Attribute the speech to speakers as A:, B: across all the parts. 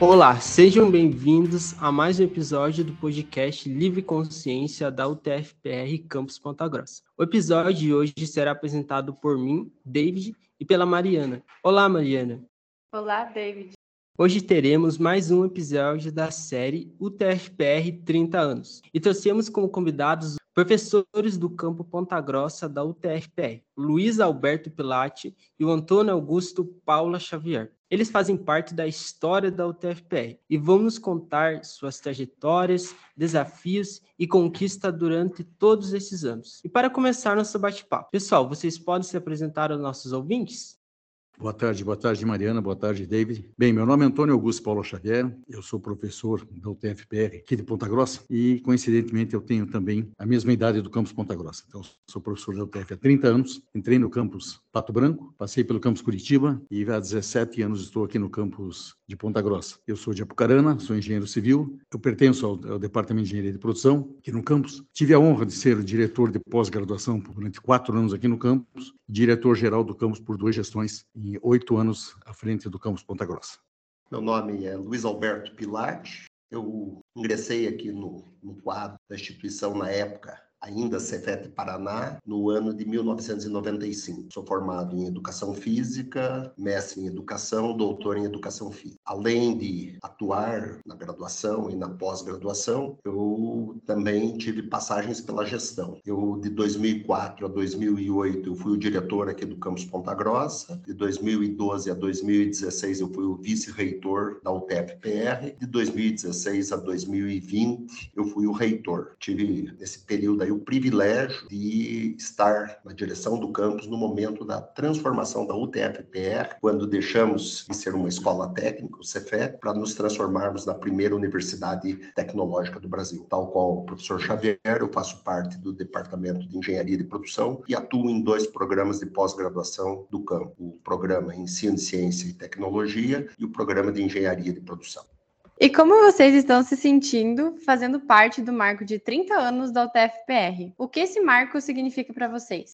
A: Olá, sejam bem-vindos a mais um episódio do podcast Livre Consciência da UTFPR Campus Ponta Grossa. O episódio de hoje será apresentado por mim, David, e pela Mariana. Olá, Mariana.
B: Olá, David.
A: Hoje teremos mais um episódio da série UTFPR 30 anos e trouxemos como convidados professores do campo Ponta Grossa da UTFPR, Luiz Alberto Pilate e o Antônio Augusto Paula Xavier. Eles fazem parte da história da UTFPR e vão nos contar suas trajetórias, desafios e conquistas durante todos esses anos. E para começar nosso bate-papo, pessoal, vocês podem se apresentar aos nossos ouvintes?
C: Boa tarde, boa tarde, Mariana, boa tarde, David. Bem, meu nome é Antônio Augusto Paulo Xavier, eu sou professor da UTFPR aqui de Ponta Grossa e, coincidentemente, eu tenho também a mesma idade do campus Ponta Grossa. Então, sou professor da UTF há 30 anos, entrei no campus Pato Branco, passei pelo campus Curitiba e há 17 anos estou aqui no campus de Ponta Grossa. Eu sou de Apucarana, sou engenheiro civil, eu pertenço ao, ao Departamento de Engenharia de Produção aqui no campus. Tive a honra de ser diretor de pós-graduação durante quatro anos aqui no campus, diretor-geral do campus por duas gestões e oito anos à frente do campus Ponta Grossa.
D: Meu nome é Luiz Alberto Pilate. Eu ingressei aqui no, no quadro da instituição na época ainda Cefet Paraná, no ano de 1995. Sou formado em Educação Física, mestre em Educação, doutor em Educação Física. Além de atuar na graduação e na pós-graduação, eu também tive passagens pela gestão. Eu, de 2004 a 2008, eu fui o diretor aqui do campus Ponta Grossa. De 2012 a 2016, eu fui o vice-reitor da UTFPR. De 2016 a 2020, eu fui o reitor. Tive, nesse período aí, o privilégio de estar na direção do campus no momento da transformação da UTFPR, quando deixamos de ser uma escola técnica, o Cefet, para nos transformarmos na primeira universidade tecnológica do Brasil. Tal qual o professor Xavier, eu faço parte do Departamento de Engenharia de Produção e atuo em dois programas de pós-graduação do campo: o programa Ensino, Ciência e Tecnologia e o programa de Engenharia de Produção.
B: E como vocês estão se sentindo fazendo parte do marco de 30 anos da UTFPR? O que esse marco significa para vocês?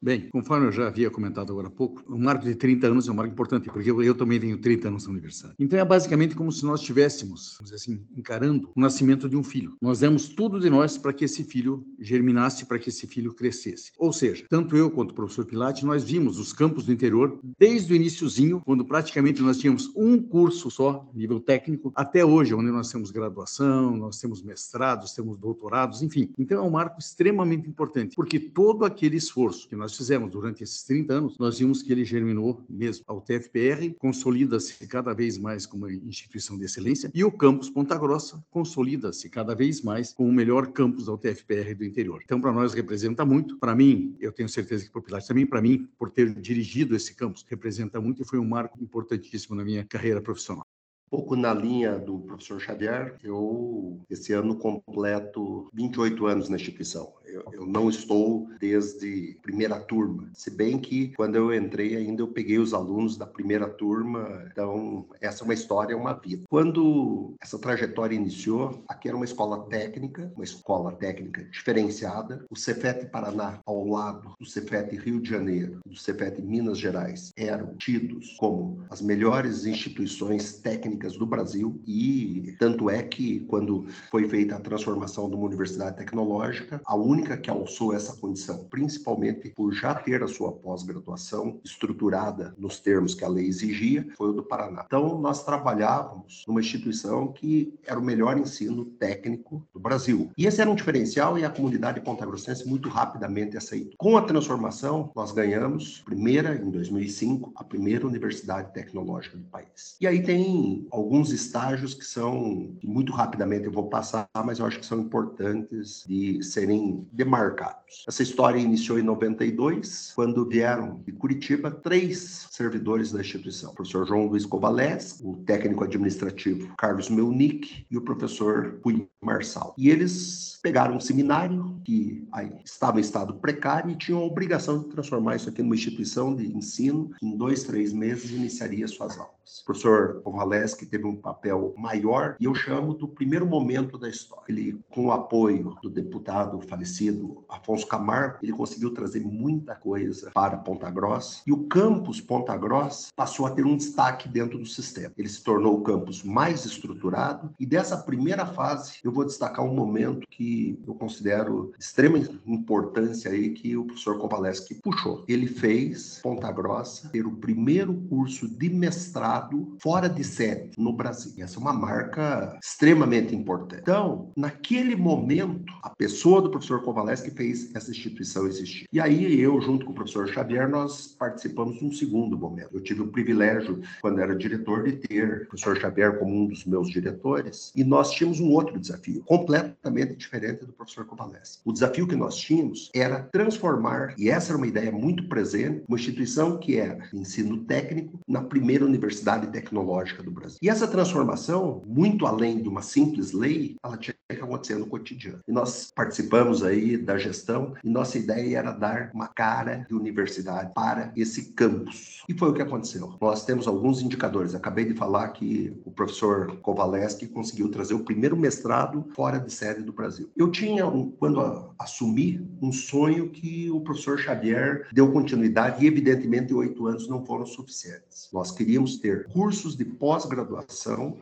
C: Bem, conforme eu já havia comentado agora há pouco, o marco de 30 anos é um marco importante, porque eu, eu também tenho 30 anos na universidade. Então é basicamente como se nós estivéssemos, assim, encarando o nascimento de um filho. Nós demos tudo de nós para que esse filho germinasse, para que esse filho crescesse. Ou seja, tanto eu quanto o professor Pilate, nós vimos os campos do interior desde o iníciozinho, quando praticamente nós tínhamos um curso só, nível técnico, até hoje, onde nós temos graduação, nós temos mestrados, temos doutorados, enfim. Então é um marco extremamente importante, porque todo aquele esforço que nós nós fizemos durante esses 30 anos, nós vimos que ele germinou mesmo. A UTFPR consolida-se cada vez mais como instituição de excelência e o campus Ponta Grossa consolida-se cada vez mais como o melhor campus da UTFPR do interior. Então, para nós representa muito. Para mim, eu tenho certeza que para o Pilates também, para mim, por ter dirigido esse campus, representa muito e foi um marco importantíssimo na minha carreira profissional
D: pouco na linha do professor Xavier, eu esse ano completo 28 anos na instituição. Eu, eu, não estou desde primeira turma, se bem que quando eu entrei ainda eu peguei os alunos da primeira turma, então essa é uma história, é uma vida. Quando essa trajetória iniciou, aqui era uma escola técnica, uma escola técnica diferenciada, o Cefet Paraná ao lado do Cefet Rio de Janeiro, do Cefet Minas Gerais, eram tidos como as melhores instituições técnicas técnicas do Brasil e tanto é que quando foi feita a transformação de uma universidade tecnológica, a única que alçou essa condição, principalmente por já ter a sua pós-graduação estruturada nos termos que a lei exigia, foi o do Paraná. Então nós trabalhávamos numa instituição que era o melhor ensino técnico do Brasil. E esse era um diferencial e a comunidade pontagrossense muito rapidamente aceitou. Com a transformação, nós ganhamos, primeira em 2005, a primeira universidade tecnológica do país. E aí tem alguns estágios que são, que muito rapidamente eu vou passar, mas eu acho que são importantes de serem demarcados. Essa história iniciou em 92, quando vieram de Curitiba três servidores da instituição: o professor João Luiz Covales, o técnico administrativo Carlos Melnick e o professor Rui Marçal. E eles pegaram um seminário que aí, estava em estado precário e tinham a obrigação de transformar isso aqui numa instituição de ensino. Em dois, três meses iniciaria suas aulas. O professor Covales que teve um papel maior, e eu chamo do primeiro momento da história. Ele, com o apoio do deputado falecido Afonso Camargo, ele conseguiu trazer muita coisa para Ponta Grossa e o campus Ponta Grossa passou a ter um destaque dentro do sistema. Ele se tornou o campus mais estruturado e dessa primeira fase eu vou destacar um momento que eu considero de extrema importância aí que o professor Kovaleski puxou. Ele fez Ponta Grossa ter o primeiro curso de mestrado fora de sede no Brasil. Essa é uma marca extremamente importante. Então, naquele momento, a pessoa do professor Kovaleski fez essa instituição existir. E aí eu, junto com o professor Xavier, nós participamos de um segundo momento. Eu tive o privilégio, quando era diretor, de ter o professor Xavier como um dos meus diretores, e nós tínhamos um outro desafio, completamente diferente do professor Kovaleski. O desafio que nós tínhamos era transformar, e essa era uma ideia muito presente, uma instituição que era ensino técnico na primeira universidade tecnológica do Brasil. E essa transformação, muito além de uma simples lei, ela tinha que acontecer no cotidiano. E nós participamos aí da gestão e nossa ideia era dar uma cara de universidade para esse campus. E foi o que aconteceu. Nós temos alguns indicadores. Acabei de falar que o professor Kovaleski conseguiu trazer o primeiro mestrado fora de sede do Brasil. Eu tinha, um, quando assumi, um sonho que o professor Xavier deu continuidade e, evidentemente, oito anos não foram suficientes. Nós queríamos ter cursos de pós-graduação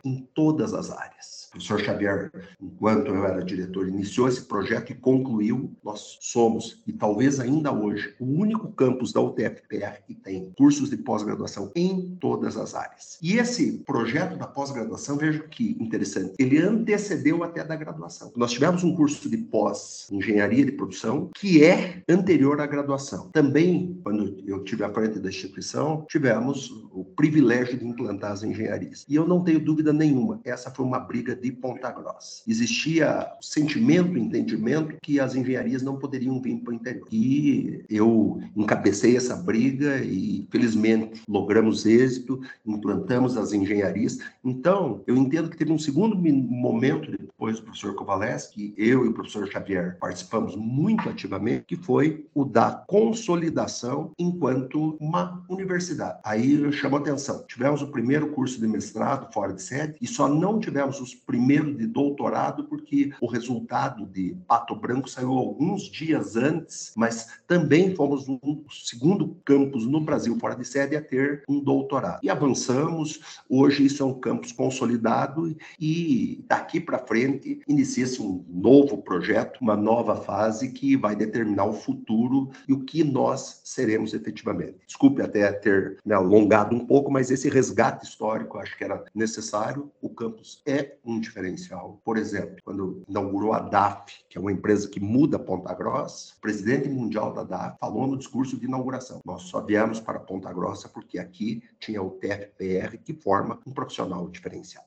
D: em todas as áreas. O professor Xavier, enquanto eu era diretor, iniciou esse projeto e concluiu. Nós somos, e talvez ainda hoje, o único campus da UTFPR que tem cursos de pós-graduação em todas as áreas. E esse projeto da pós-graduação, veja que interessante, ele antecedeu até da graduação. Nós tivemos um curso de pós-engenharia de produção que é anterior à graduação. Também, quando eu tive à frente da instituição, tivemos o privilégio de implantar as engenharias. E eu não tenho dúvida nenhuma, essa foi uma briga de Ponta Grossa. Existia sentimento, entendimento que as engenharias não poderiam vir para o interior. E eu encabecei essa briga e, felizmente, logramos êxito, implantamos as engenharias. Então, eu entendo que teve um segundo momento depois do professor Kovaleski, eu e o professor Xavier participamos muito ativamente, que foi o da consolidação enquanto uma universidade. Aí chamou atenção. Tivemos o primeiro curso de mestrado fora de sede e só não tivemos os primeiro de doutorado, porque o resultado de Pato Branco saiu alguns dias antes, mas também fomos um segundo campus no Brasil, fora de sede, a ter um doutorado. E avançamos, hoje isso é um campus consolidado e daqui para frente inicia-se um novo projeto, uma nova fase que vai determinar o futuro e o que nós seremos efetivamente. Desculpe até ter me alongado um pouco, mas esse resgate histórico acho que era necessário. O campus é um diferencial. Por exemplo, quando inaugurou a DAF, que é uma empresa que muda Ponta Grossa, o presidente mundial da DAF falou no discurso de inauguração: nós só viemos para Ponta Grossa porque aqui tinha o TFPR que forma um profissional diferencial.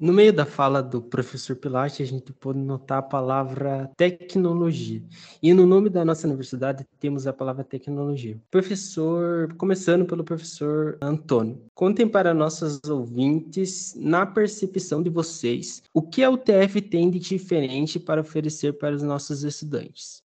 A: No meio da fala do professor Pilate, a gente pode notar a palavra tecnologia. E no nome da nossa universidade temos a palavra tecnologia. Professor, começando pelo professor Antônio, contem para nossos ouvintes, na percepção de vocês, o que a UTF tem de diferente para oferecer para os nossos estudantes.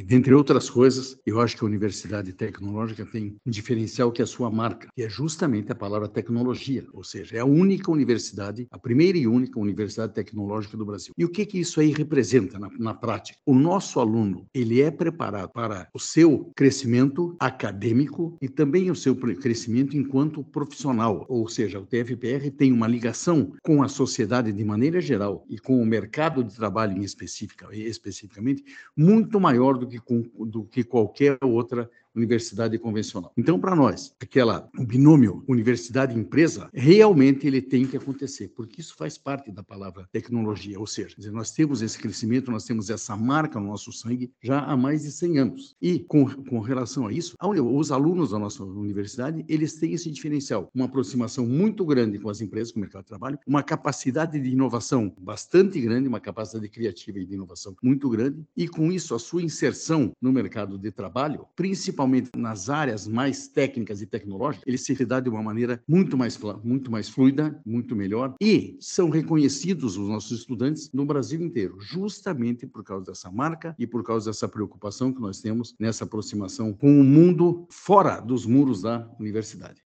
C: Dentre outras coisas, eu acho que a universidade tecnológica tem um diferencial que é a sua marca, que é justamente a palavra tecnologia, ou seja, é a única universidade, a primeira e única universidade tecnológica do Brasil. E o que que isso aí representa na, na prática? O nosso aluno, ele é preparado para o seu crescimento acadêmico e também o seu crescimento enquanto profissional, ou seja, o TFPR tem uma ligação com a sociedade de maneira geral e com o mercado de trabalho em especificamente muito maior do que, com, do que qualquer outra universidade convencional. Então, para nós, aquela binômio universidade-empresa, realmente ele tem que acontecer, porque isso faz parte da palavra tecnologia, ou seja, nós temos esse crescimento, nós temos essa marca no nosso sangue já há mais de 100 anos. E com, com relação a isso, os alunos da nossa universidade, eles têm esse diferencial, uma aproximação muito grande com as empresas, com o mercado de trabalho, uma capacidade de inovação bastante grande, uma capacidade criativa e de inovação muito grande, e com isso a sua inserção no mercado de trabalho, principalmente principalmente nas áreas mais técnicas e tecnológicas, ele se dá de uma maneira muito mais, muito mais fluida, muito melhor, e são reconhecidos os nossos estudantes no Brasil inteiro, justamente por causa dessa marca e por causa dessa preocupação que nós temos nessa aproximação com o mundo fora dos muros da universidade.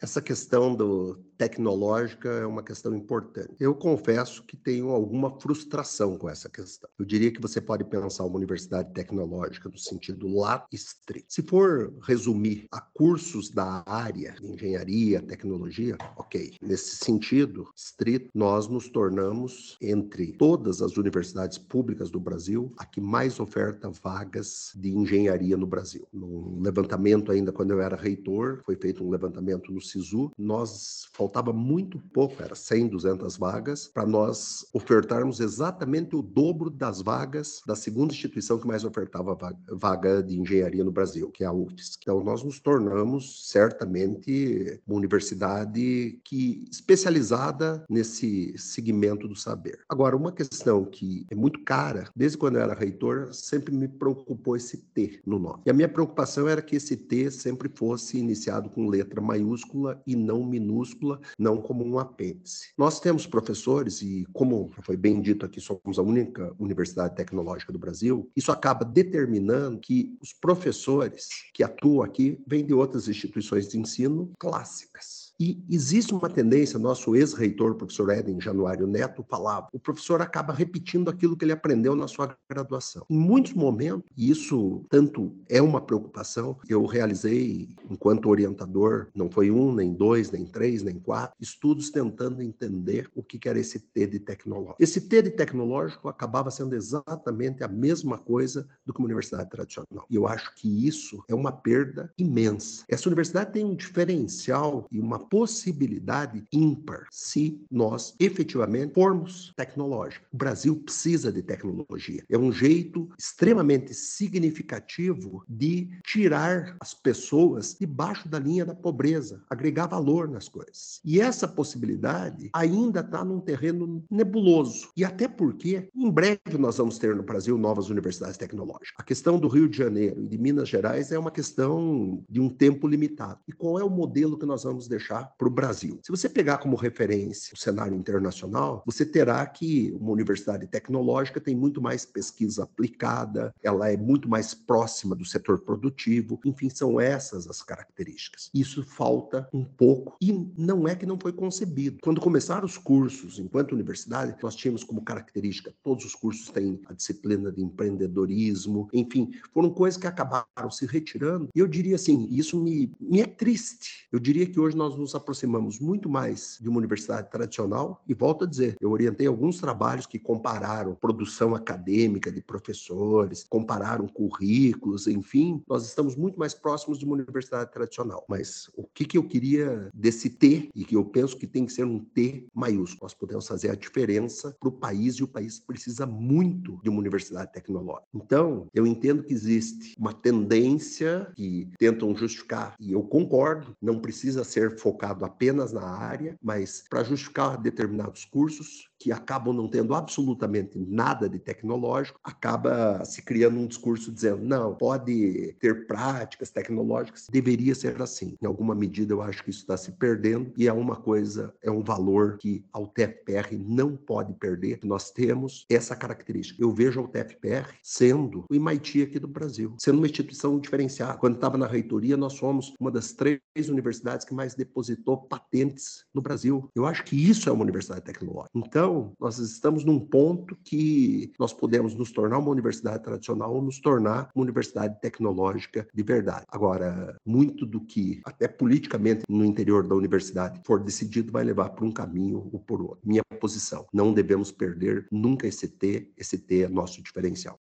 D: Essa questão do tecnológica é uma questão importante. Eu confesso que tenho alguma frustração com essa questão. Eu diria que você pode pensar uma universidade tecnológica no sentido lá estrito. Se for resumir a cursos da área de engenharia, tecnologia, ok. Nesse sentido estrito, nós nos tornamos, entre todas as universidades públicas do Brasil, a que mais oferta vagas de engenharia no Brasil. Num levantamento ainda quando eu era reitor, foi feito um levantamento no SISU, nós faltava muito pouco, era 100, 200 vagas, para nós ofertarmos exatamente o dobro das vagas da segunda instituição que mais ofertava vaga de engenharia no Brasil, que é a UFSC. Então nós nos tornamos certamente uma universidade que especializada nesse segmento do saber. Agora, uma questão que é muito cara, desde quando eu era reitor, sempre me preocupou esse T no nome. E a minha preocupação era que esse T sempre fosse iniciado com letra maiúscula e não minúscula, não como um apêndice. Nós temos professores, e como foi bem dito aqui, somos a única universidade tecnológica do Brasil, isso acaba determinando que os professores que atuam aqui vêm de outras instituições de ensino clássicas. E existe uma tendência, nosso ex-reitor, professor Eden Januário Neto, falava, o professor acaba repetindo aquilo que ele aprendeu na sua graduação. Em muitos momentos, e isso tanto é uma preocupação, eu realizei, enquanto orientador, não foi um, nem dois, nem três, nem quatro, estudos tentando entender o que era esse T de tecnológico. Esse T de tecnológico acabava sendo exatamente a mesma coisa do que uma universidade tradicional. E eu acho que isso é uma perda imensa. Essa universidade tem um diferencial e uma possibilidade ímpar se nós efetivamente formos tecnológicos. O Brasil precisa de tecnologia. É um jeito extremamente significativo de tirar as pessoas debaixo da linha da pobreza, agregar valor nas coisas. E essa possibilidade ainda está num terreno nebuloso. E até porque, em breve, nós vamos ter no Brasil novas universidades tecnológicas. A questão do Rio de Janeiro e de Minas Gerais é uma questão de um tempo limitado. E qual é o modelo que nós vamos deixar? Para o Brasil. Se você pegar como referência o cenário internacional, você terá que uma universidade tecnológica tem muito mais pesquisa aplicada, ela é muito mais próxima do setor produtivo, enfim, são essas as características. Isso falta um pouco e não é que não foi concebido. Quando começaram os cursos, enquanto universidade, nós tínhamos como característica, todos os cursos têm a disciplina de empreendedorismo, enfim, foram coisas que acabaram se retirando. E eu diria assim, isso me, me é triste. Eu diria que hoje nós nos aproximamos muito mais de uma universidade tradicional. E volto a dizer, eu orientei alguns trabalhos que compararam produção acadêmica de professores, compararam currículos, enfim, nós estamos muito mais próximos de uma universidade tradicional. Mas o que, que eu queria desse T, e que eu penso que tem que ser um T maiúsculo, nós podemos fazer a diferença para o país e o país precisa muito de uma universidade tecnológica. Então, eu entendo que existe uma tendência que tentam justificar, e eu concordo, não precisa ser focado focado apenas na área, mas para justificar determinados cursos, que acabam não tendo absolutamente nada de tecnológico, acaba se criando um discurso dizendo, não, pode ter práticas tecnológicas, deveria ser assim. Em alguma medida, eu acho que isso está se perdendo e é uma coisa, é um valor que a UTFPR não pode perder. Nós temos essa característica. Eu vejo a UTFPR sendo o MIT aqui do Brasil, sendo uma instituição diferenciada. Quando estava na reitoria, nós somos uma das três universidades que mais depositou patentes no Brasil. Eu acho que isso é uma universidade tecnológica. Então, nós estamos num ponto que nós podemos nos tornar uma universidade tradicional ou nos tornar uma universidade tecnológica de verdade. Agora, muito do que, até politicamente, no interior da universidade for decidido, vai levar por um caminho ou por outro. Minha posição, não devemos perder nunca esse T, esse T é nosso diferencial.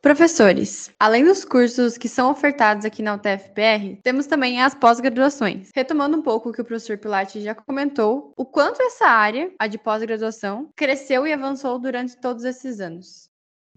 B: Professores, além dos cursos que são ofertados aqui na UTFPR, temos também as pós-graduações. Retomando um pouco o que o professor Pilate já comentou, o quanto essa área, a de pós-graduação, cresceu e avançou durante todos esses anos.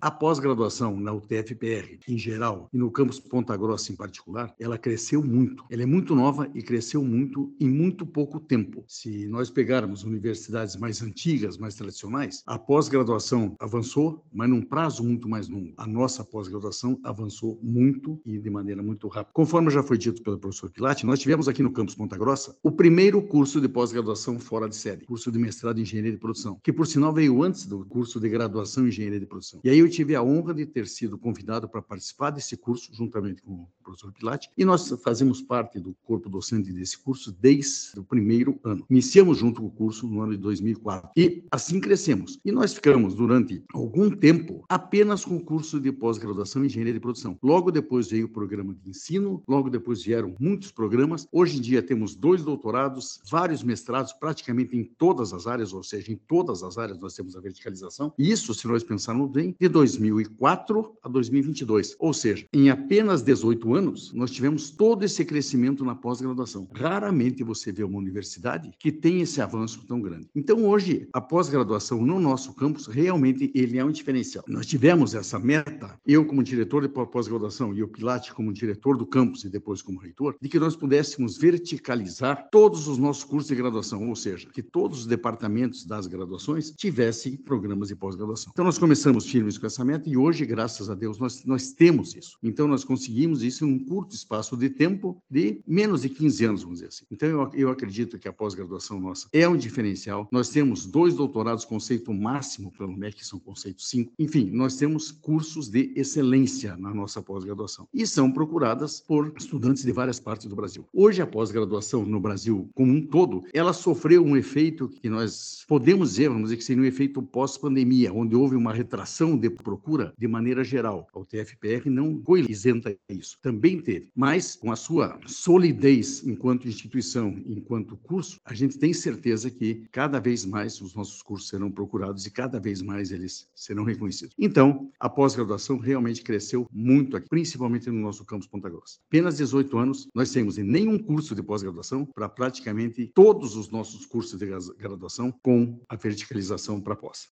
C: A pós-graduação na UTFPR, em geral, e no campus Ponta Grossa em particular, ela cresceu muito. Ela é muito nova e cresceu muito em muito pouco tempo. Se nós pegarmos universidades mais antigas, mais tradicionais, a pós-graduação avançou, mas num prazo muito mais longo. A nossa pós-graduação avançou muito e de maneira muito rápida. Conforme já foi dito pelo professor Pilate, nós tivemos aqui no campus Ponta Grossa o primeiro curso de pós-graduação fora de série, curso de mestrado em engenharia de produção, que por sinal veio antes do curso de graduação em engenharia de produção. E aí eu tive a honra de ter sido convidado para participar desse curso, juntamente com professor Pilate, e nós fazemos parte do corpo docente desse curso desde o primeiro ano. Iniciamos junto com o curso no ano de 2004 e assim crescemos. E nós ficamos durante algum tempo apenas com o curso de pós-graduação em engenharia de produção. Logo depois veio o programa de ensino, logo depois vieram muitos programas. Hoje em dia temos dois doutorados, vários mestrados, praticamente em todas as áreas, ou seja, em todas as áreas nós temos a verticalização. Isso, se nós pensarmos bem, de 2004 a 2022. Ou seja, em apenas 18 anos, nós tivemos todo esse crescimento na pós-graduação. Raramente você vê uma universidade que tem esse avanço tão grande. Então, hoje, a pós-graduação no nosso campus, realmente, ele é um diferencial. Nós tivemos essa meta, eu como diretor de pós-graduação e o Pilate como diretor do campus e depois como reitor, de que nós pudéssemos verticalizar todos os nossos cursos de graduação, ou seja, que todos os departamentos das graduações tivessem programas de pós-graduação. Então, nós começamos firmes com essa meta e hoje, graças a Deus, nós, nós temos isso. Então, nós conseguimos isso em um curto espaço de tempo de menos de 15 anos, vamos dizer assim. Então, eu, eu acredito que a pós-graduação nossa é um diferencial. Nós temos dois doutorados conceito máximo pelo MEC, que são conceito 5. Enfim, nós temos cursos de excelência na nossa pós-graduação e são procuradas por estudantes de várias partes do Brasil. Hoje, a pós-graduação no Brasil como um todo, ela sofreu um efeito que nós podemos dizer, vamos dizer que seria um efeito pós-pandemia, onde houve uma retração de procura de maneira geral. A UTFPR não foi isenta isso, também teve, mas com a sua solidez enquanto instituição, enquanto curso, a gente tem certeza que cada vez mais os nossos cursos serão procurados e cada vez mais eles serão reconhecidos. Então, a pós-graduação realmente cresceu muito aqui, principalmente no nosso campus Ponta Grossa. Apenas 18 anos, nós temos em nenhum curso de pós-graduação para praticamente todos os nossos cursos de graduação com a verticalização para pós.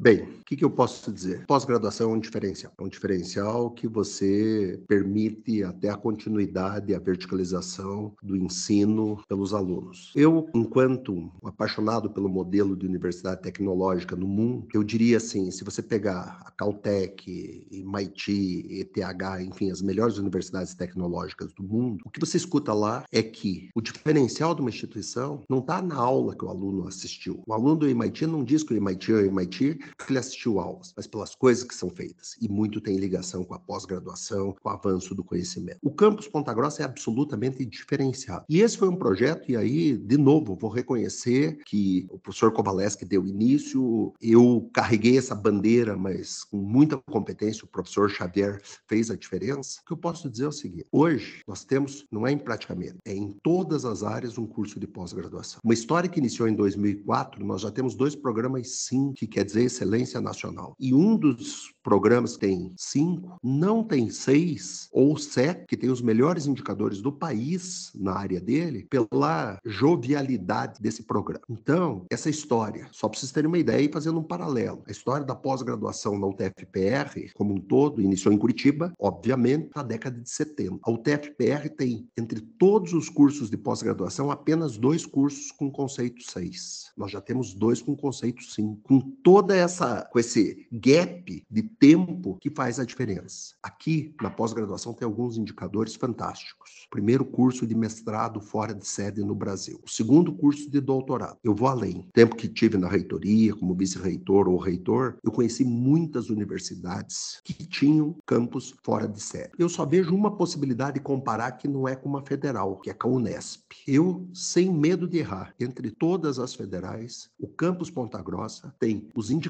D: Bem, o que, que, eu posso dizer? Pós-graduação é um diferencial. É um diferencial que você permite até a continuidade, a verticalização do ensino pelos alunos. Eu, enquanto apaixonado pelo modelo de universidade tecnológica no mundo, eu diria assim, se você pegar a Caltech, MIT, ETH, enfim, as melhores universidades tecnológicas do mundo, o que você escuta lá é que o diferencial de uma instituição não está na aula que o aluno assistiu. O aluno do MIT não diz que o MIT é o MIT porque ele assistiu aulas, mas pelas coisas que são feitas. E muito tem ligação com a pós-graduação, com o avanço do conhecimento. O campus Ponta Grossa é absolutamente diferenciado. E esse foi um projeto, e aí, de novo, vou reconhecer que o professor Kovaleski deu início, eu carreguei essa bandeira, mas com muita competência, o professor Xavier fez a diferença. O que eu posso dizer é o seguinte: hoje nós temos, não é em praticamente, é em todas as áreas um curso de pós-graduação. Uma história que iniciou em 2004, nós já temos dois programas sim, que quer dizer excelência nacional. E um dos programas tem cinco, não tem seis ou sete, que tem os melhores indicadores do país na área dele, pela jovialidade desse programa. Então, essa história, só para vocês terem uma ideia e fazendo um paralelo, a história da pós-graduação na UTFPR, como um todo, iniciou em Curitiba, obviamente, na década de 70. A UTFPR tem, entre todos os cursos de pós-graduação, apenas dois cursos com conceito 6. Nós já temos dois com conceito 5. Com toda essa, com esse gap de tempo que faz a diferença. Aqui, na pós-graduação, tem alguns indicadores fantásticos. Primeiro curso de mestrado fora de sede no Brasil. O segundo curso de doutorado. Eu vou além. Tempo que tive na reitoria, como vice-reitor ou reitor, eu conheci muitas universidades que tinham campus fora de sede. Eu só vejo uma possibilidade de comparar que não é com uma federal, que é com a Unesp. Eu, sem medo de errar, entre todas as federais, o campus Ponta Grossa tem os indicadores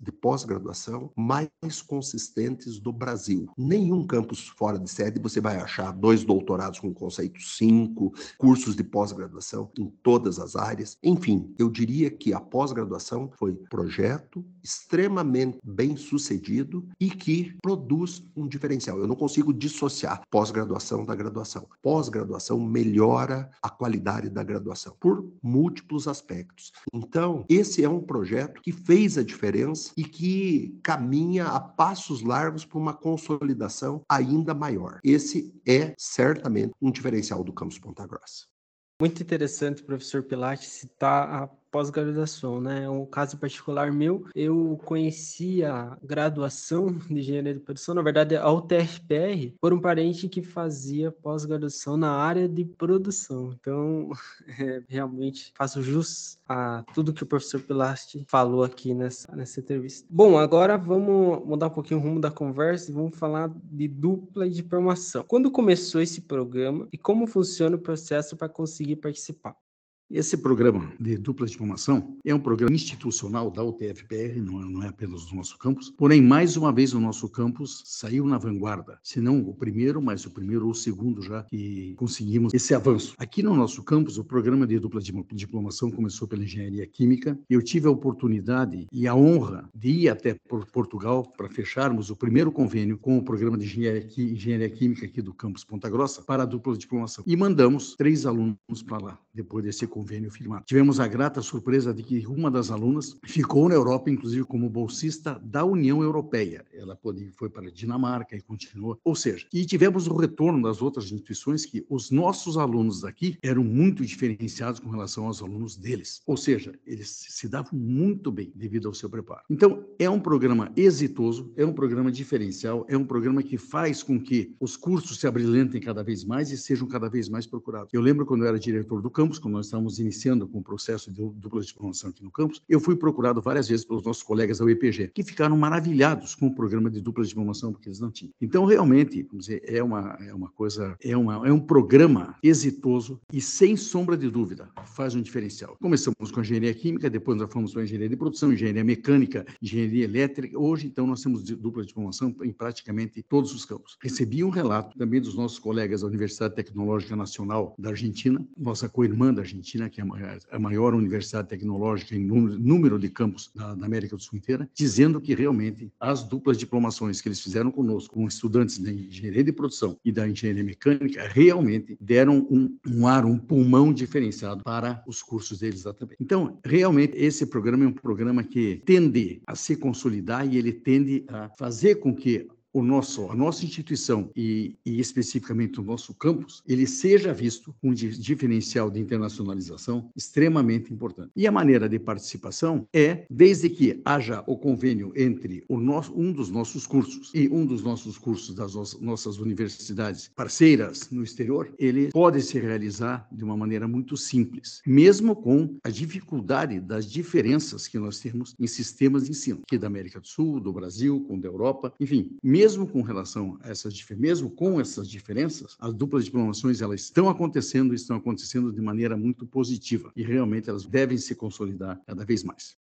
D: de pós-graduação mais consistentes do Brasil. Nenhum campus fora de sede você vai achar dois doutorados com conceito 5, cursos de pós-graduação em todas as áreas. Enfim, eu diria que a pós-graduação foi projeto extremamente bem sucedido e que produz um diferencial. Eu não consigo dissociar pós-graduação da graduação. Pós-graduação melhora a qualidade da graduação por múltiplos aspectos. Então, esse é um projeto que fez a diferença e que caminha a passos largos para uma consolidação ainda maior. Esse é certamente um diferencial do campus Ponta Grossa.
A: Muito interessante, professor Pilates, citar a pós-graduação, né? Um caso particular meu, eu conheci a graduação de engenharia de produção, na verdade, a UTFPR, por um parente que fazia pós-graduação na área de produção. Então, é, realmente faço jus a tudo que o professor Pilasti falou aqui nessa, nessa entrevista. Bom, agora vamos mudar um pouquinho o rumo da conversa e vamos falar de dupla diplomação. Quando começou esse programa e como funciona o processo para conseguir participar?
C: Esse programa de dupla diplomação é um programa institucional da UTFPR, não é, não é apenas do nosso campus, porém, mais uma vez, o nosso campus saiu na vanguarda, se não o primeiro, mas o primeiro ou o segundo já que conseguimos esse avanço. Aqui no nosso campus, o programa de dupla diplomação começou pela engenharia química. Eu tive a oportunidade e a honra de ir até Portugal para fecharmos o primeiro convênio com o programa de engenharia, engenharia química aqui do campus Ponta Grossa para a dupla diplomação. E mandamos três alunos para lá, depois desse convênio firmado. Tivemos a grata surpresa de que uma das alunas ficou na Europa, inclusive como bolsista da União Europeia. Ela foi para a Dinamarca e continuou. Ou seja, e tivemos o retorno das outras instituições que os nossos alunos daqui eram muito diferenciados com relação aos alunos deles. Ou seja, eles se davam muito bem devido ao seu preparo. Então, é um programa exitoso, é um programa diferencial, é um programa que faz com que os cursos se abrilhantem cada vez mais e sejam cada vez mais procurados. Eu lembro quando eu era diretor do campus, quando nós estávamos iniciando com o processo de dupla diplomação aqui no campus, eu fui procurado várias vezes pelos nossos colegas da UEPG, que ficaram maravilhados com o programa de dupla diplomação, porque eles não tinham. Então, realmente, vamos dizer, é uma, é uma coisa, é, uma, é um programa exitoso e, sem sombra de dúvida, faz um diferencial. Começamos com a engenharia química, depois nós fomos para a engenharia de produção, engenharia mecânica, engenharia elétrica. Hoje, então, nós temos dupla diplomação em praticamente todos os campos. Recebi um relato também dos nossos colegas da Universidade Tecnológica Nacional da Argentina, nossa co-irmã da Argentina, que é a maior universidade tecnológica em número de campos da, América do Sul inteira, dizendo que realmente as duplas diplomações que eles fizeram conosco, com estudantes da engenharia de produção e da engenharia mecânica, realmente deram um, um ar, um pulmão diferenciado para os cursos deles lá também. Então, realmente, esse programa é um programa que tende a se consolidar e ele tende a fazer com que o nosso, a nossa instituição e, e, especificamente o nosso campus, ele seja visto um diferencial de internacionalização extremamente importante. E a maneira de participação é, desde que haja o convênio entre o nosso, um dos nossos cursos e um dos nossos cursos das nossas universidades parceiras no exterior, ele pode se realizar de uma maneira muito simples, mesmo com a dificuldade das diferenças que nós temos em sistemas de ensino, aqui da América do Sul, do Brasil, com da Europa, enfim, mesmo mesmo com relação a essas mesmo com essas diferenças, as duplas diplomações elas estão acontecendo e estão acontecendo de maneira muito positiva e realmente elas devem se consolidar cada vez mais.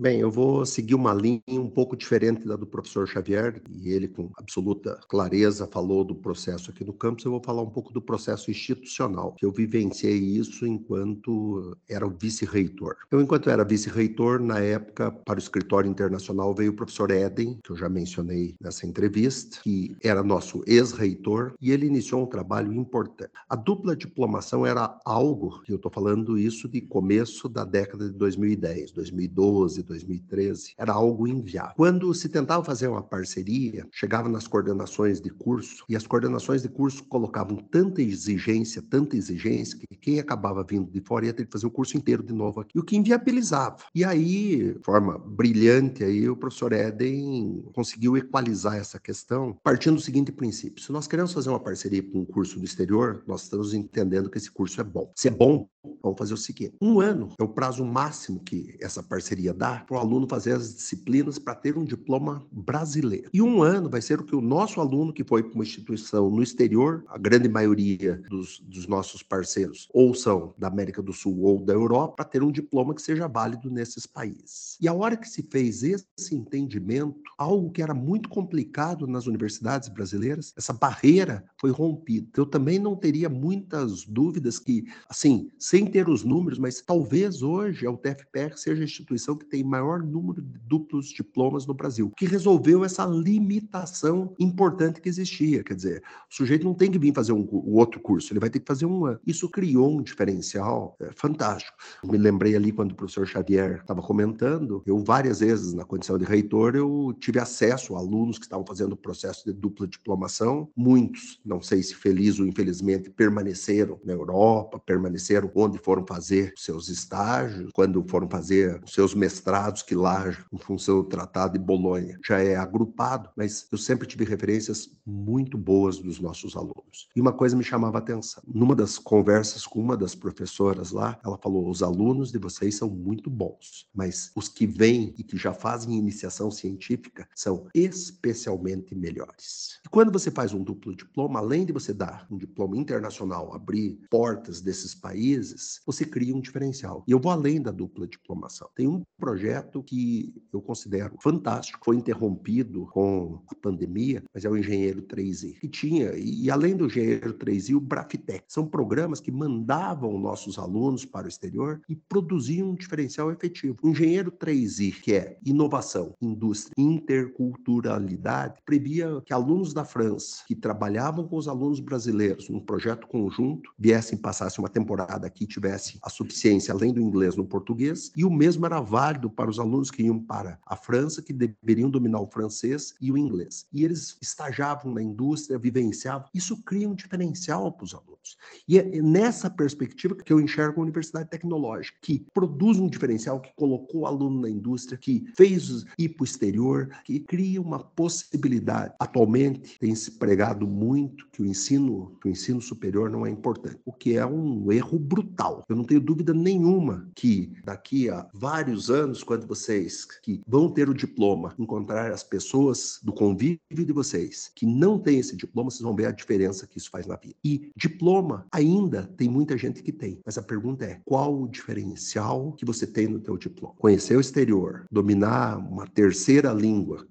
D: Bem, eu vou seguir uma linha um pouco diferente da do professor Xavier, e ele, com absoluta clareza, falou do processo aqui no campus. Eu vou falar um pouco do processo institucional, que eu vivenciei isso enquanto era o vice-reitor. Eu, enquanto era vice-reitor, na época, para o escritório internacional, veio o professor Eden, que eu já mencionei nessa entrevista, que era nosso ex-reitor, e ele iniciou um trabalho importante. A dupla diplomação era algo, e eu estou falando isso de começo da década de 2010, 2012, 2013, era algo inviável. Quando se tentava fazer uma parceria, chegava nas coordenações de curso e as coordenações de curso colocavam tanta exigência, tanta exigência, que quem acabava vindo de fora ia ter que fazer o curso inteiro de novo aqui, o que inviabilizava. E aí, de forma brilhante, aí o professor Eden conseguiu equalizar essa questão partindo do seguinte princípio: se nós queremos fazer uma parceria com um curso do exterior, nós estamos entendendo que esse curso é bom. Se é bom, vamos fazer o seguinte: um ano é o prazo máximo que essa parceria dá para o aluno fazer as disciplinas para ter um diploma brasileiro. E um ano vai ser o que o nosso aluno que foi para uma instituição no exterior, a grande maioria dos, dos nossos parceiros, ou são da América do Sul ou da Europa, para ter um diploma que seja válido nesses países. E a hora que se fez esse entendimento, algo que era muito complicado nas universidades brasileiras, essa barreira foi rompida. Eu também não teria muitas dúvidas que, assim, sem ter os números, mas talvez hoje a UTFPR seja a instituição que tem maior número de duplos diplomas no Brasil, que resolveu essa limitação importante que existia. Quer dizer, o sujeito não tem que vir fazer um, um outro curso, ele vai ter que fazer um ano. Isso criou um diferencial é, fantástico. Me lembrei ali quando o professor Xavier estava comentando, eu várias vezes, na condição de reitor, eu tive acesso a alunos que estavam fazendo o processo de dupla diplomação. Muitos, não sei se feliz ou infelizmente, permaneceram na Europa, permaneceram onde foram fazer seus estágios, quando foram fazer seus mestrados, que lá, em função do Tratado de Bolonha, já é agrupado, mas eu sempre tive referências muito boas dos nossos alunos. E uma coisa me chamava a atenção. Numa das conversas com uma das professoras lá, ela falou: os alunos de vocês são muito bons, mas os que vêm e que já fazem iniciação científica são especialmente melhores. E quando você faz um duplo diploma, além de você dar um diploma internacional, abrir portas desses países, você cria um diferencial. E eu vou além da dupla diplomação. Tem um projeto que eu considero fantástico, foi interrompido com a pandemia, mas é o Engenheiro 3i, que tinha, e além do Engenheiro 3i, o Brafitec. São programas que mandavam nossos alunos para o exterior e produziam um diferencial efetivo. O Engenheiro 3i, que é inovação, indústria, interculturalidade, previa que alunos da França que trabalhavam com os alunos brasileiros num projeto conjunto viessem passassem uma temporada aqui tivesse a suficiência além do inglês no português e o mesmo era válido para os alunos que iam para a França que deveriam dominar o francês e o inglês. E eles estagiavam na indústria, vivenciavam. Isso cria um diferencial para os alunos. E é nessa perspectiva que eu enxergo a Universidade Tecnológica, que produz um diferencial, que colocou o aluno na indústria, que fez ir para o exterior, que cria uma possibilidade. Atualmente tem se pregado muito que o ensino, que o ensino superior não é importante, o que é um erro brutal. Eu não tenho dúvida nenhuma que daqui a vários anos, quando vocês que vão ter o diploma encontrar as pessoas do convívio de vocês que não têm esse diploma, vocês vão ver a diferença que isso faz na vida. E diploma ainda tem muita gente que tem, mas a pergunta é qual o diferencial que você tem no teu diploma? Conhecer o exterior, dominar uma terceira língua,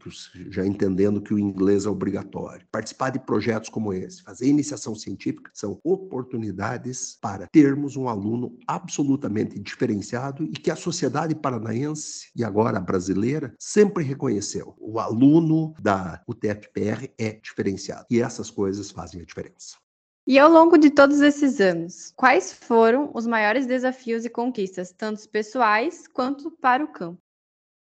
D: já entendendo que o inglês é obrigatório, participar de projetos como esse, fazer iniciação científica, são oportunidades para termos um aluno absolutamente diferenciado e que a sociedade paranaense e agora brasileira sempre reconheceu. O aluno da UTFPR é diferenciado e essas coisas fazem a diferença.
B: E ao longo de todos esses anos, quais foram os maiores desafios e conquistas, tanto pessoais quanto para o campo?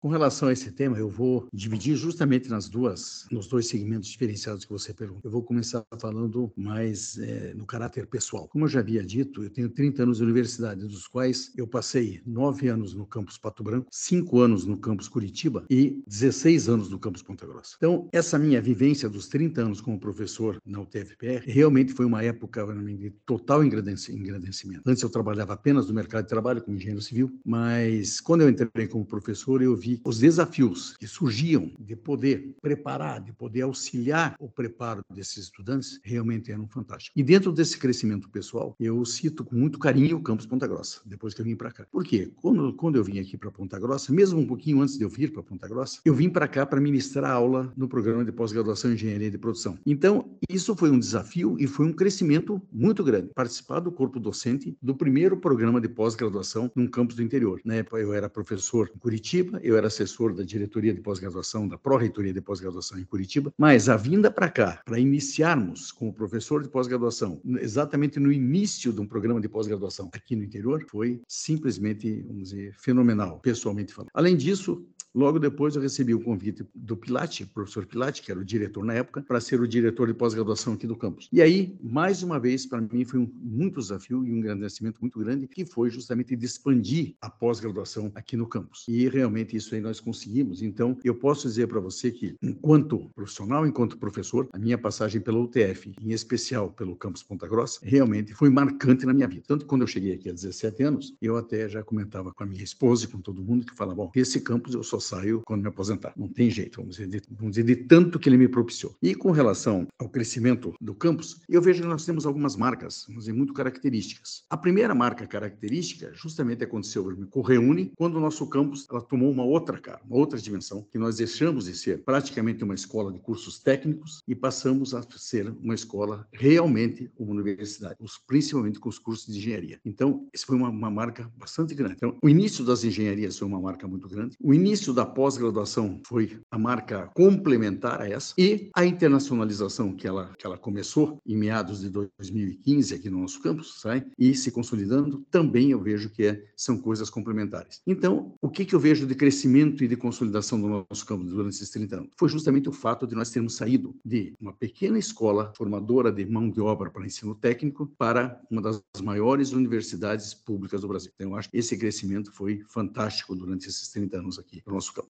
C: Com relação a esse tema, eu vou dividir justamente nas duas, nos dois segmentos diferenciados que você perguntou. Eu vou começar falando mais é, no caráter pessoal. Como eu já havia dito, eu tenho 30 anos de universidade, dos quais eu passei nove anos no campus Pato Branco, cinco anos no campus Curitiba e 16 anos no campus Ponta Grossa. Então, essa minha vivência dos 30 anos como professor na UTFPR realmente foi uma época de total engrandecimento. Antes eu trabalhava apenas no mercado de trabalho como engenheiro civil, mas quando eu entrei como professor, eu vi os desafios que surgiam de poder preparar, de poder auxiliar o preparo desses estudantes, realmente eram fantásticos. E dentro desse crescimento pessoal, eu cito com muito carinho o campus Ponta Grossa, depois que eu vim para cá. Por quê? Quando, quando eu vim aqui para Ponta Grossa, mesmo um pouquinho antes de eu vir para Ponta Grossa, eu vim para cá para ministrar aula no programa de pós-graduação em Engenharia de Produção. Então, isso foi um desafio e foi um crescimento muito grande. Participar do corpo docente do primeiro programa de pós-graduação num campus do interior. Na época, eu era professor em Curitiba, eu era era assessor da diretoria de pós-graduação, da pró-reitoria de pós-graduação em Curitiba, mas a vinda para cá, para iniciarmos como professor de pós-graduação, exatamente no início de um programa de pós-graduação aqui no interior, foi simplesmente, vamos dizer, fenomenal, pessoalmente falando. Além disso, Logo depois eu recebi o convite do Pilate, professor Pilate, que era o diretor na época, para ser o diretor de pós-graduação aqui do campus. E aí, mais uma vez, para mim foi um muito desafio e um engrandecimento muito grande, que foi justamente de expandir a pós-graduação aqui no campus. E realmente isso aí nós conseguimos. Então, eu posso dizer para você que, enquanto profissional, enquanto professor, a minha passagem pela UTF, em especial pelo campus Ponta Grossa, realmente foi marcante na minha vida. Tanto quando eu cheguei aqui há 17 anos, eu até já comentava com a minha esposa e com todo mundo que falava, bom, esse campus eu só saio quando me aposentar. Não tem jeito, vamos dizer, de, vamos dizer, de tanto que ele me propiciou. E com relação ao crescimento do campus, eu vejo que nós temos algumas marcas, vamos dizer, muito características. A primeira marca característica justamente aconteceu com o Reúne, quando o nosso campus ela tomou uma outra cara, uma outra dimensão, que nós deixamos de ser praticamente uma escola de cursos técnicos e passamos a ser uma escola realmente uma universidade, principalmente com os cursos de engenharia. Então, isso foi uma, uma marca bastante grande. Então, o início das engenharias foi uma marca muito grande. O início início da pós-graduação foi a marca complementar a essa e a internacionalização que ela, que ela começou em meados de 2015 aqui no nosso campus, sai, e se consolidando, também eu vejo que é, são coisas complementares. Então, o que, que eu vejo de crescimento e de consolidação do nosso campus durante esses 30 anos? Foi justamente o fato de nós termos saído de uma pequena escola formadora de mão de obra para ensino técnico para uma das maiores universidades públicas do Brasil. Então, eu acho que esse crescimento foi fantástico durante esses 30 anos aqui nosso campo.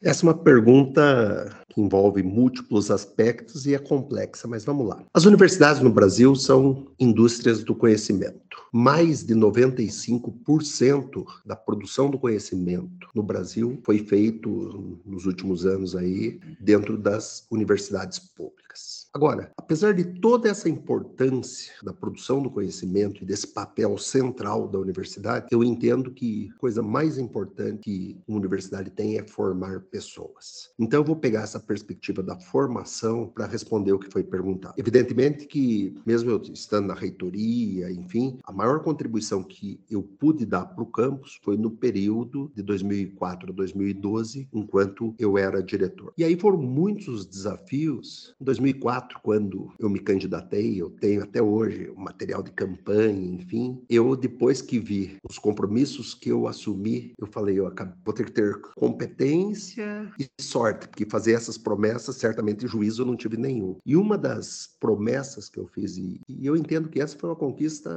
D: Essa é uma pergunta que envolve múltiplos aspectos e é complexa, mas vamos lá. As universidades no Brasil são indústrias do conhecimento. Mais de 95% da produção do conhecimento no Brasil foi feito nos últimos anos aí dentro das universidades públicas. Agora, apesar de toda essa importância da produção do conhecimento e desse papel central da universidade, eu entendo que a coisa mais importante que uma universidade tem é formar pessoas. Então, eu vou pegar essa perspectiva da formação para responder o que foi perguntado. Evidentemente que, mesmo eu estando na reitoria, enfim, a maior contribuição que eu pude dar para o campus foi no período de 2004 a 2012, enquanto eu era diretor. E aí foram muitos os desafios. Em 2004, 2004, quando eu me candidatei, eu tenho até hoje o material de campanha, enfim. Eu, depois que vi os compromissos que eu assumi, eu falei, eu vou ter que ter competência e sorte, porque fazer essas promessas, certamente juízo eu não tive nenhum. E uma das promessas que eu fiz, e, e eu entendo que essa foi uma conquista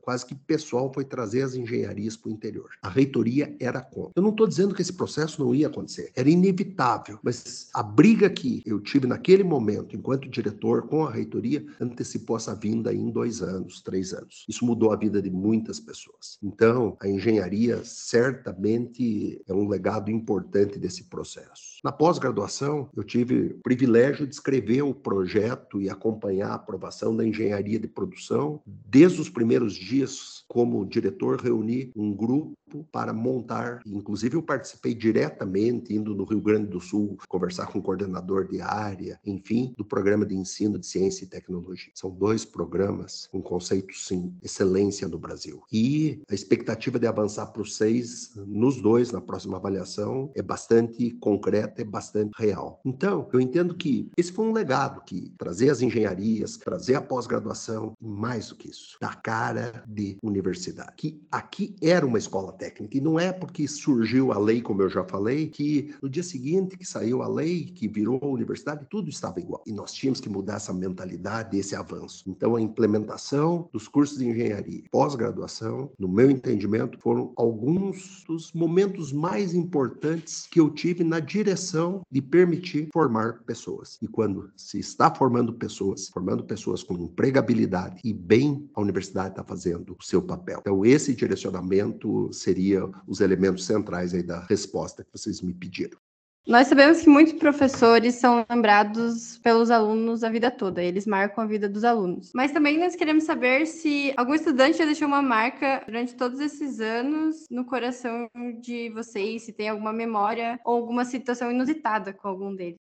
D: quase que pessoal, foi trazer as engenharias para o interior. A reitoria era contra. Eu não estou dizendo que esse processo não ia acontecer, era inevitável, mas a briga que eu tive naquele momento, enquanto diretor, diretor com a reitoria antecipou essa vinda em dois anos, três anos. Isso mudou a vida de muitas pessoas. Então, a engenharia certamente é um legado importante desse processo. Na pós-graduação, eu tive o privilégio de escrever o projeto e acompanhar a aprovação da engenharia de produção. Desde os primeiros dias, como diretor, reuni um grupo para montar, inclusive eu participei diretamente, indo no Rio Grande do Sul, conversar com o coordenador de área, enfim, do programa de ensino de ciência e tecnologia. São dois programas com conceito, sim, excelência no Brasil. E a expectativa de avançar para os seis, nos dois, na próxima avaliação, é bastante concreta, é bastante real. Então, eu entendo que esse foi um legado que trazer as engenharias, trazer a pós-graduação, mais do que isso, da cara de universidade. Que aqui era uma escola técnica. E não é porque surgiu a lei, como eu já falei, que no dia seguinte que saiu a lei, que virou a universidade, tudo estava igual. E nós tínhamos que mudar essa mentalidade, esse avanço. Então, a implementação dos cursos de engenharia, pós-graduação, no meu entendimento, foram alguns dos momentos mais importantes que eu tive na direção de permitir formar pessoas. E quando se está formando pessoas, formando pessoas com empregabilidade e bem, a universidade está fazendo o seu papel. Então, esse direcionamento seria os elementos centrais aí da resposta que vocês me pediram.
B: Nós sabemos que muitos professores são lembrados pelos alunos a vida toda, eles marcam a vida dos alunos. Mas também nós queremos saber se algum estudante já deixou uma marca durante todos esses anos no coração de vocês, se tem alguma memória ou alguma situação inusitada com algum deles.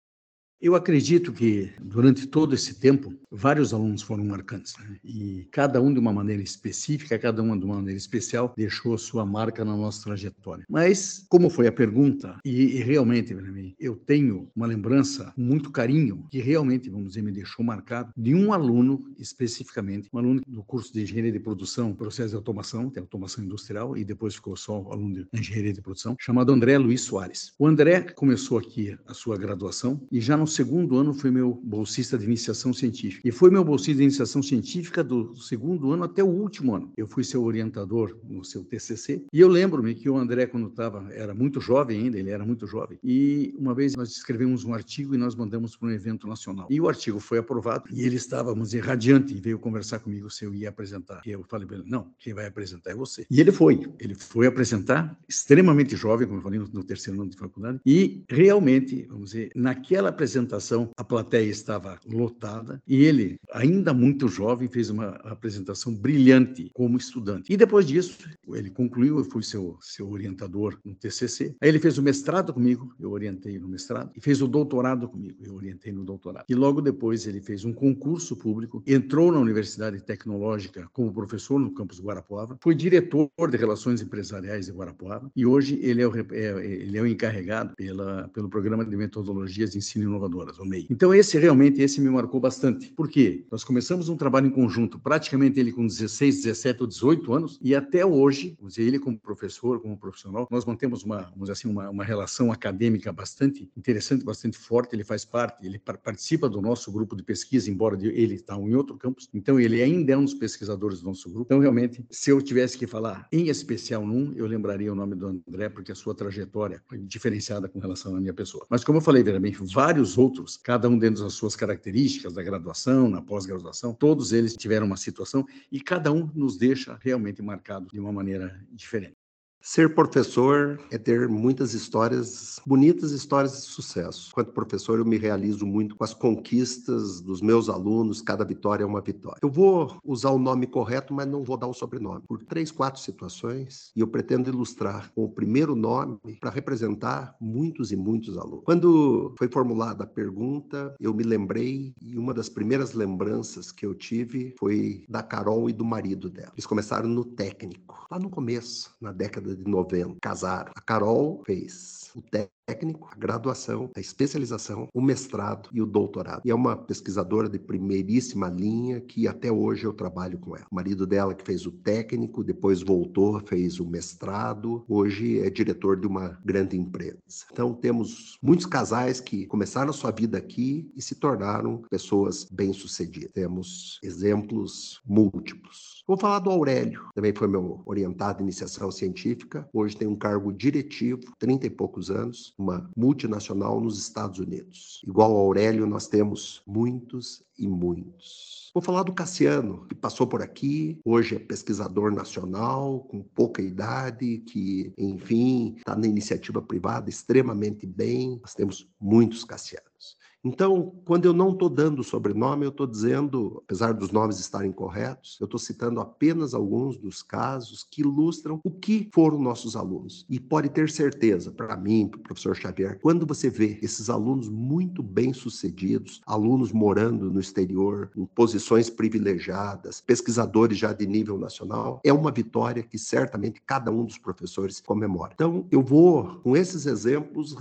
C: Eu acredito que durante todo esse tempo vários alunos foram marcantes né? e cada um de uma maneira específica, cada um de uma maneira especial deixou sua marca na nossa trajetória. Mas como foi a pergunta e, e realmente eu tenho uma lembrança muito carinho que realmente vamos dizer me deixou marcado de um aluno especificamente, um aluno do curso de engenharia de produção, processo de automação, tem automação industrial e depois ficou só aluno de engenharia de produção, chamado André Luiz Soares. O André começou aqui a sua graduação e já no segundo ano foi meu bolsista de iniciação científica. E foi meu bolsista de iniciação científica do segundo ano até o último ano. Eu fui seu orientador no seu TCC. E eu lembro-me que o André, quando estava, era muito jovem ainda, ele era muito jovem. E uma vez nós escrevemos um artigo e nós mandamos para um evento nacional. E o artigo foi aprovado e ele estava, vamos dizer, radiante e veio conversar comigo se eu ia apresentar. E eu falei para ele: não, quem vai apresentar é você. E ele foi. Ele foi apresentar, extremamente jovem, como eu falei, no, no terceiro ano de faculdade. E realmente, vamos dizer, naquela apresentação, apresentação, a plateia estava lotada e ele, ainda muito jovem, fez uma apresentação brilhante como estudante. E depois disso, ele concluiu, eu fui seu, seu orientador no TCC. Aí ele fez o mestrado comigo, eu orientei no mestrado, e fez o doutorado comigo, eu orientei no doutorado. E logo depois ele fez um concurso público, entrou na Universidade Tecnológica como professor no campus Guarapuava, foi diretor de Relações Empresariais de Guarapuava e hoje ele é o, é, ele é o encarregado pela, pelo Programa de Metodologias de Ensino Inovadoras, o MEI. Então esse realmente, esse me marcou bastante. Por quê? Nós começamos um trabalho em conjunto, praticamente ele com 16, 17 ou 18 anos, e até hoje, ele como professor, como profissional, nós mantemos uma, vamos assim, uma, uma relação acadêmica bastante interessante, bastante forte, ele faz parte, ele participa do nosso grupo de pesquisa, embora ele está em outro campus, então ele ainda é um dos pesquisadores do nosso grupo. Então, realmente, se eu tivesse que falar em especial num, eu lembraria o nome do André, porque a sua trajetória foi diferenciada com relação à minha pessoa. Mas, como eu falei, veramente, vários outros, cada um dentro das suas características, da graduação, na pós-graduação, todos eles tiveram uma situação e cada um nos deixa realmente marcado de uma maneira diferente.
D: Ser professor é ter muitas histórias, bonitas histórias de sucesso. Enquanto professor, eu me realizo muito com as conquistas dos meus alunos, cada vitória é uma vitória. Eu vou usar o nome correto, mas não vou dar o sobrenome, por três, quatro situações, e eu pretendo ilustrar com o primeiro nome para representar muitos e muitos alunos. Quando foi formulada a pergunta, eu me lembrei, e uma das primeiras lembranças que eu tive foi da Carol e do marido dela. Eles começaram no técnico, lá no começo, na década de 90, casaram. A Carol fez o técnico, a graduação, a especialização, o mestrado e o doutorado. E é uma pesquisadora de primeiríssima linha que até hoje eu trabalho com ela. O marido dela que fez o técnico, depois voltou, fez o mestrado, hoje é diretor de uma grande empresa. Então temos muitos casais que começaram a sua vida aqui e se tornaram pessoas bem-sucedidas. Temos exemplos múltiplos. Vou falar do Aurélio, também foi meu orientado em iniciação científica, hoje tem um cargo diretivo, 30 e poucos anos, uma multinacional nos Estados Unidos. Igual Aurélio, nós temos muitos e muitos. Vou falar do Cassiano, que passou por aqui, hoje é pesquisador nacional, com pouca idade, que, enfim, está na iniciativa privada extremamente bem. Nós temos muitos Cassianos. Então, quando eu não estou dando sobrenome, eu estou dizendo, apesar dos nomes estarem corretos, eu estou citando apenas alguns dos casos que ilustram o que foram nossos alunos. E pode ter certeza, para mim, para o professor Xavier, quando você vê esses alunos muito bem sucedidos, alunos morando no exterior, em posições privilegiadas, pesquisadores já de nível nacional, é uma vitória que certamente cada um dos professores comemora. Então, eu vou, com esses exemplos,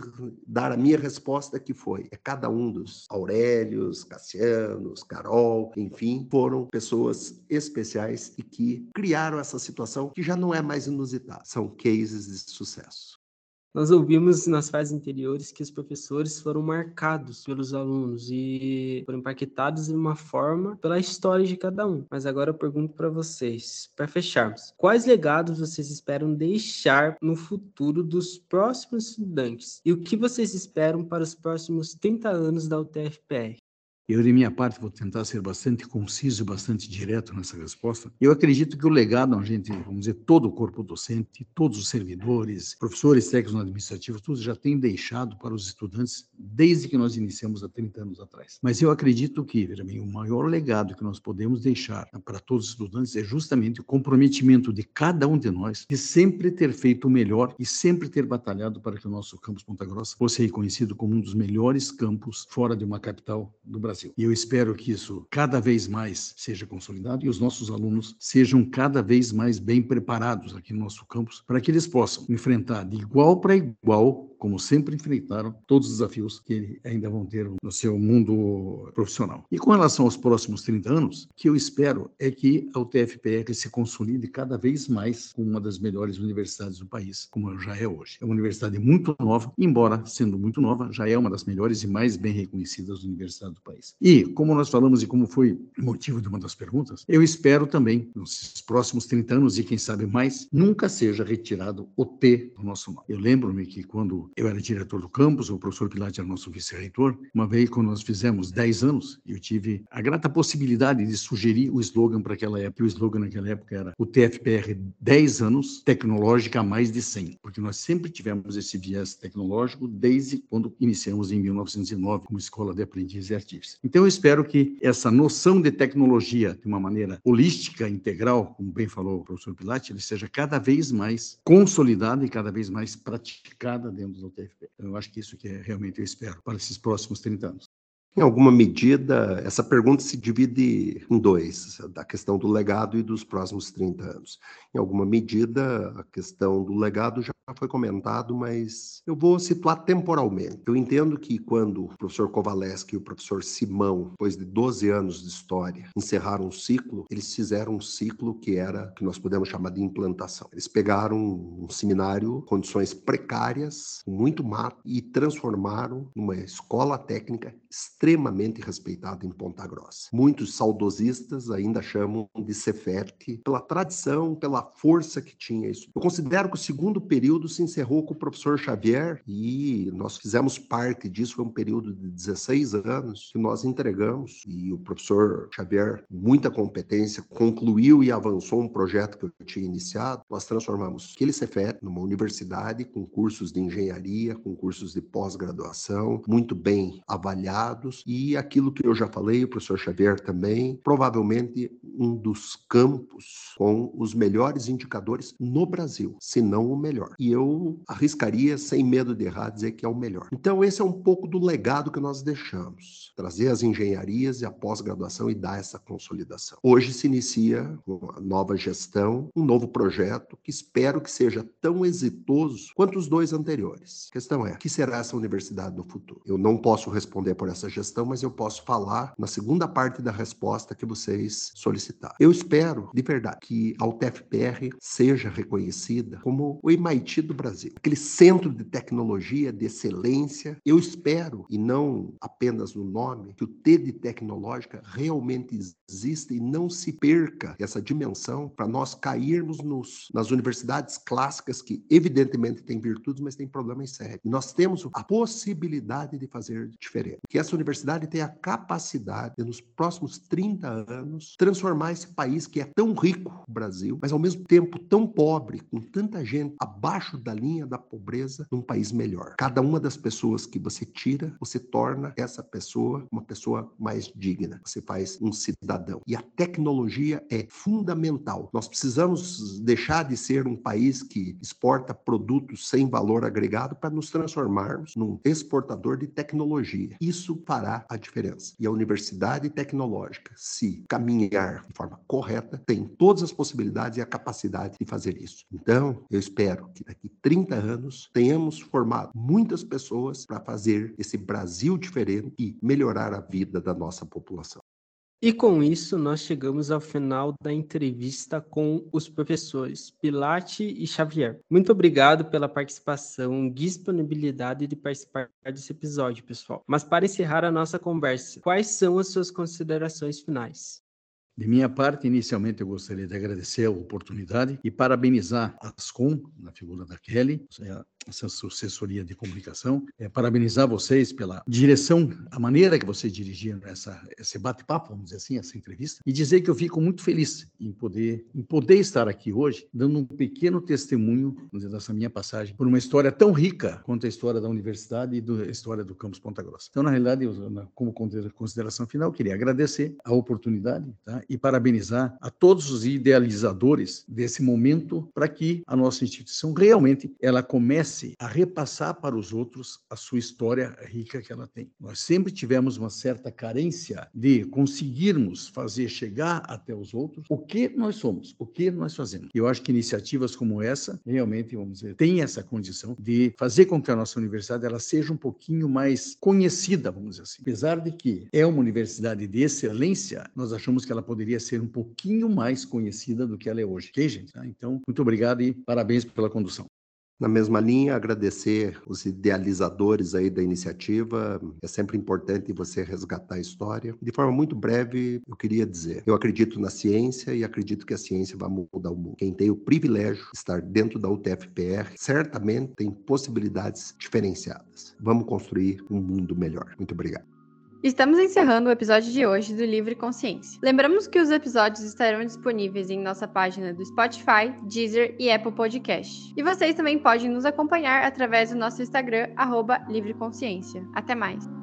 D: dar a minha resposta que foi: é cada um dos Aurélios, Cassianos, Carol, enfim, foram pessoas especiais e que criaram essa situação que já não é mais inusitada. São cases de sucesso.
A: Nós ouvimos nas fases anteriores que os professores foram marcados pelos alunos e foram impactados de uma forma pela história de cada um. Mas agora eu pergunto para vocês, para fecharmos, quais legados vocês esperam deixar no futuro dos próximos estudantes? E o que vocês esperam para os próximos 30 anos da UTFPR?
C: Eu, de minha parte, vou tentar ser bastante conciso e bastante direto nessa resposta. Eu acredito que o legado, a gente, vamos dizer, todo o corpo docente, todos os servidores, professores, técnicos administrativos, todos já têm deixado para os estudantes desde que nós iniciamos há 30 anos atrás. Mas eu acredito que, veja bem, o maior legado que nós podemos deixar para todos os estudantes é justamente o comprometimento de cada um de nós de sempre ter feito o melhor e sempre ter batalhado para que o nosso campus Ponta Grossa fosse reconhecido como um dos melhores campos fora de uma capital do Brasil. Brasil. E eu espero que isso cada vez mais seja consolidado e os nossos alunos sejam cada vez mais bem preparados aqui no nosso campus para que eles possam enfrentar de igual para igual como sempre enfrentaram todos os desafios que ainda vão ter no seu mundo profissional. E com relação aos próximos 30 anos, o que eu espero é que a UTFPR se consolide cada vez mais como uma das melhores universidades do país, como já é hoje. É uma universidade muito nova, embora sendo muito nova, já é uma das melhores e mais bem reconhecidas universidades do país. E, como nós falamos e como foi motivo de uma das perguntas, eu espero também, nos próximos 30 anos e quem sabe mais, nunca seja retirado o T do nosso nome. Eu lembro-me que quando eu era diretor do campus, o professor Pilate era nosso vice-reitor, uma vez quando nós fizemos 10 anos, eu tive a grata possibilidade de sugerir o slogan para aquela época. O slogan naquela época era o TFPR 10 anos, tecnológica mais de 100, porque nós sempre tivemos esse viés tecnológico desde quando iniciamos em 1909 como escola de aprendizes e Então eu espero que essa noção de tecnologia de uma maneira holística, integral, como bem falou o professor Pilate, ele seja cada vez mais consolidada e cada vez mais praticada dentro do TFP. Então, eu acho que isso que é realmente eu espero para esses próximos 30 anos.
D: Em alguma medida, essa pergunta se divide em dois, da questão do legado e dos próximos 30 anos. Em alguma medida, a questão do legado já foi comentado, mas eu vou situar temporalmente. Eu entendo que quando o professor Kovaleski e o professor Simão, depois de 12 anos de história, encerraram um ciclo, eles fizeram um ciclo que era, que nós podemos chamar de implantação. Eles pegaram um seminário, condições precárias, muito mato, e transformaram numa escola técnica respeitado em Ponta Grossa. Muitos saudosistas ainda chamam de Ceferte pela tradição, pela força que tinha isso. Eu considero que o segundo período se encerrou com o professor Xavier e nós fizemos parte disso, foi um período de 16 anos que nós entregamos e o professor Xavier, muita competência, concluiu e avançou um projeto que eu tinha iniciado. Nós transformamos aquele Cefet numa universidade com cursos de engenharia, com cursos de pós-graduação, muito bem avaliados e aquilo que eu já falei, o professor Xavier também, provavelmente um dos campos com os melhores indicadores no Brasil, se não o melhor. E eu arriscaria, sem medo de errar, dizer que é o melhor. Então, esse é um pouco do legado que nós deixamos: trazer as engenharias e a pós-graduação e dar essa consolidação. Hoje se inicia uma nova gestão, um novo projeto que espero que seja tão exitoso quanto os dois anteriores. A questão é: que será essa universidade no futuro? Eu não posso responder por essa gestão mas eu posso falar na segunda parte da resposta que vocês solicitaram. Eu espero, de verdade, que a UTFPR seja reconhecida como o MIT do Brasil, aquele centro de tecnologia, de excelência. Eu espero, e não apenas no nome, que o T de tecnológica realmente exista e não se perca essa dimensão para nós cairmos nos, nas universidades clássicas que evidentemente têm virtudes, mas têm problemas sérios. E nós temos a possibilidade de fazer diferente. Que essa universidade tem a capacidade de, nos próximos 30 anos, transformar esse país que é tão rico, o Brasil, mas ao mesmo tempo tão pobre, com tanta gente abaixo da linha da pobreza, num país melhor. Cada uma das pessoas que você tira, você torna essa pessoa uma pessoa mais digna. Você faz um cidadão. E a tecnologia é fundamental. Nós precisamos deixar de ser um país que exporta produtos sem valor agregado para nos transformarmos num exportador de tecnologia. Isso fará a diferença. E a universidade tecnológica, se caminhar de forma correta, tem todas as possibilidades e a capacidade de fazer isso. Então, eu espero que daqui 30 anos tenhamos formado muitas pessoas para fazer esse Brasil diferente e melhorar a vida da nossa população.
A: E com isso, nós chegamos ao final da entrevista com os professores Pilate e Xavier. Muito obrigado pela participação, disponibilidade de participar desse episódio, pessoal. Mas para encerrar a nossa conversa, quais são as suas considerações finais?
C: De minha parte, inicialmente eu gostaria de agradecer a oportunidade e parabenizar a Ascom, na figura da Kelly, essa assessoria de comunicação, é, parabenizar vocês pela direção, a maneira que vocês dirigiram essa, esse bate-papo, vamos dizer assim, essa entrevista, e dizer que eu fico muito feliz em poder, em poder estar aqui hoje, dando um pequeno testemunho dizer, dessa minha passagem por uma história tão rica quanto a história da universidade e do, a história do campus Ponta Grossa. Então, na realidade, eu, como consideração final, queria agradecer a oportunidade tá? e parabenizar a todos os idealizadores desse momento para que a nossa instituição realmente ela comece comece a repassar para os outros a sua história rica que ela tem. Nós sempre tivemos uma certa carência de conseguirmos fazer chegar até os outros o que nós somos, o que nós fazemos. Eu acho que iniciativas como essa realmente, vamos dizer, têm essa condição de fazer com que a nossa universidade ela seja um pouquinho mais conhecida, vamos dizer assim. Apesar de que é uma universidade de excelência, nós achamos que ela poderia ser um pouquinho mais conhecida do que ela é hoje. Ok, gente? Então, muito obrigado e parabéns pela condução.
D: Na mesma linha, agradecer os idealizadores aí da iniciativa. É sempre importante você resgatar a história. De forma muito breve, eu queria dizer, eu acredito na ciência e acredito que a ciência vai mudar o mundo. Quem tem o privilégio de estar dentro da UTFPR certamente tem possibilidades diferenciadas. Vamos construir um mundo melhor. Muito obrigado.
B: Estamos encerrando o episódio de hoje do Livre Consciência. Lembramos que os episódios estarão disponíveis em nossa página do Spotify, Deezer e Apple Podcast. E vocês também podem nos acompanhar através do nosso Instagram, arroba Livre Consciência. Até mais!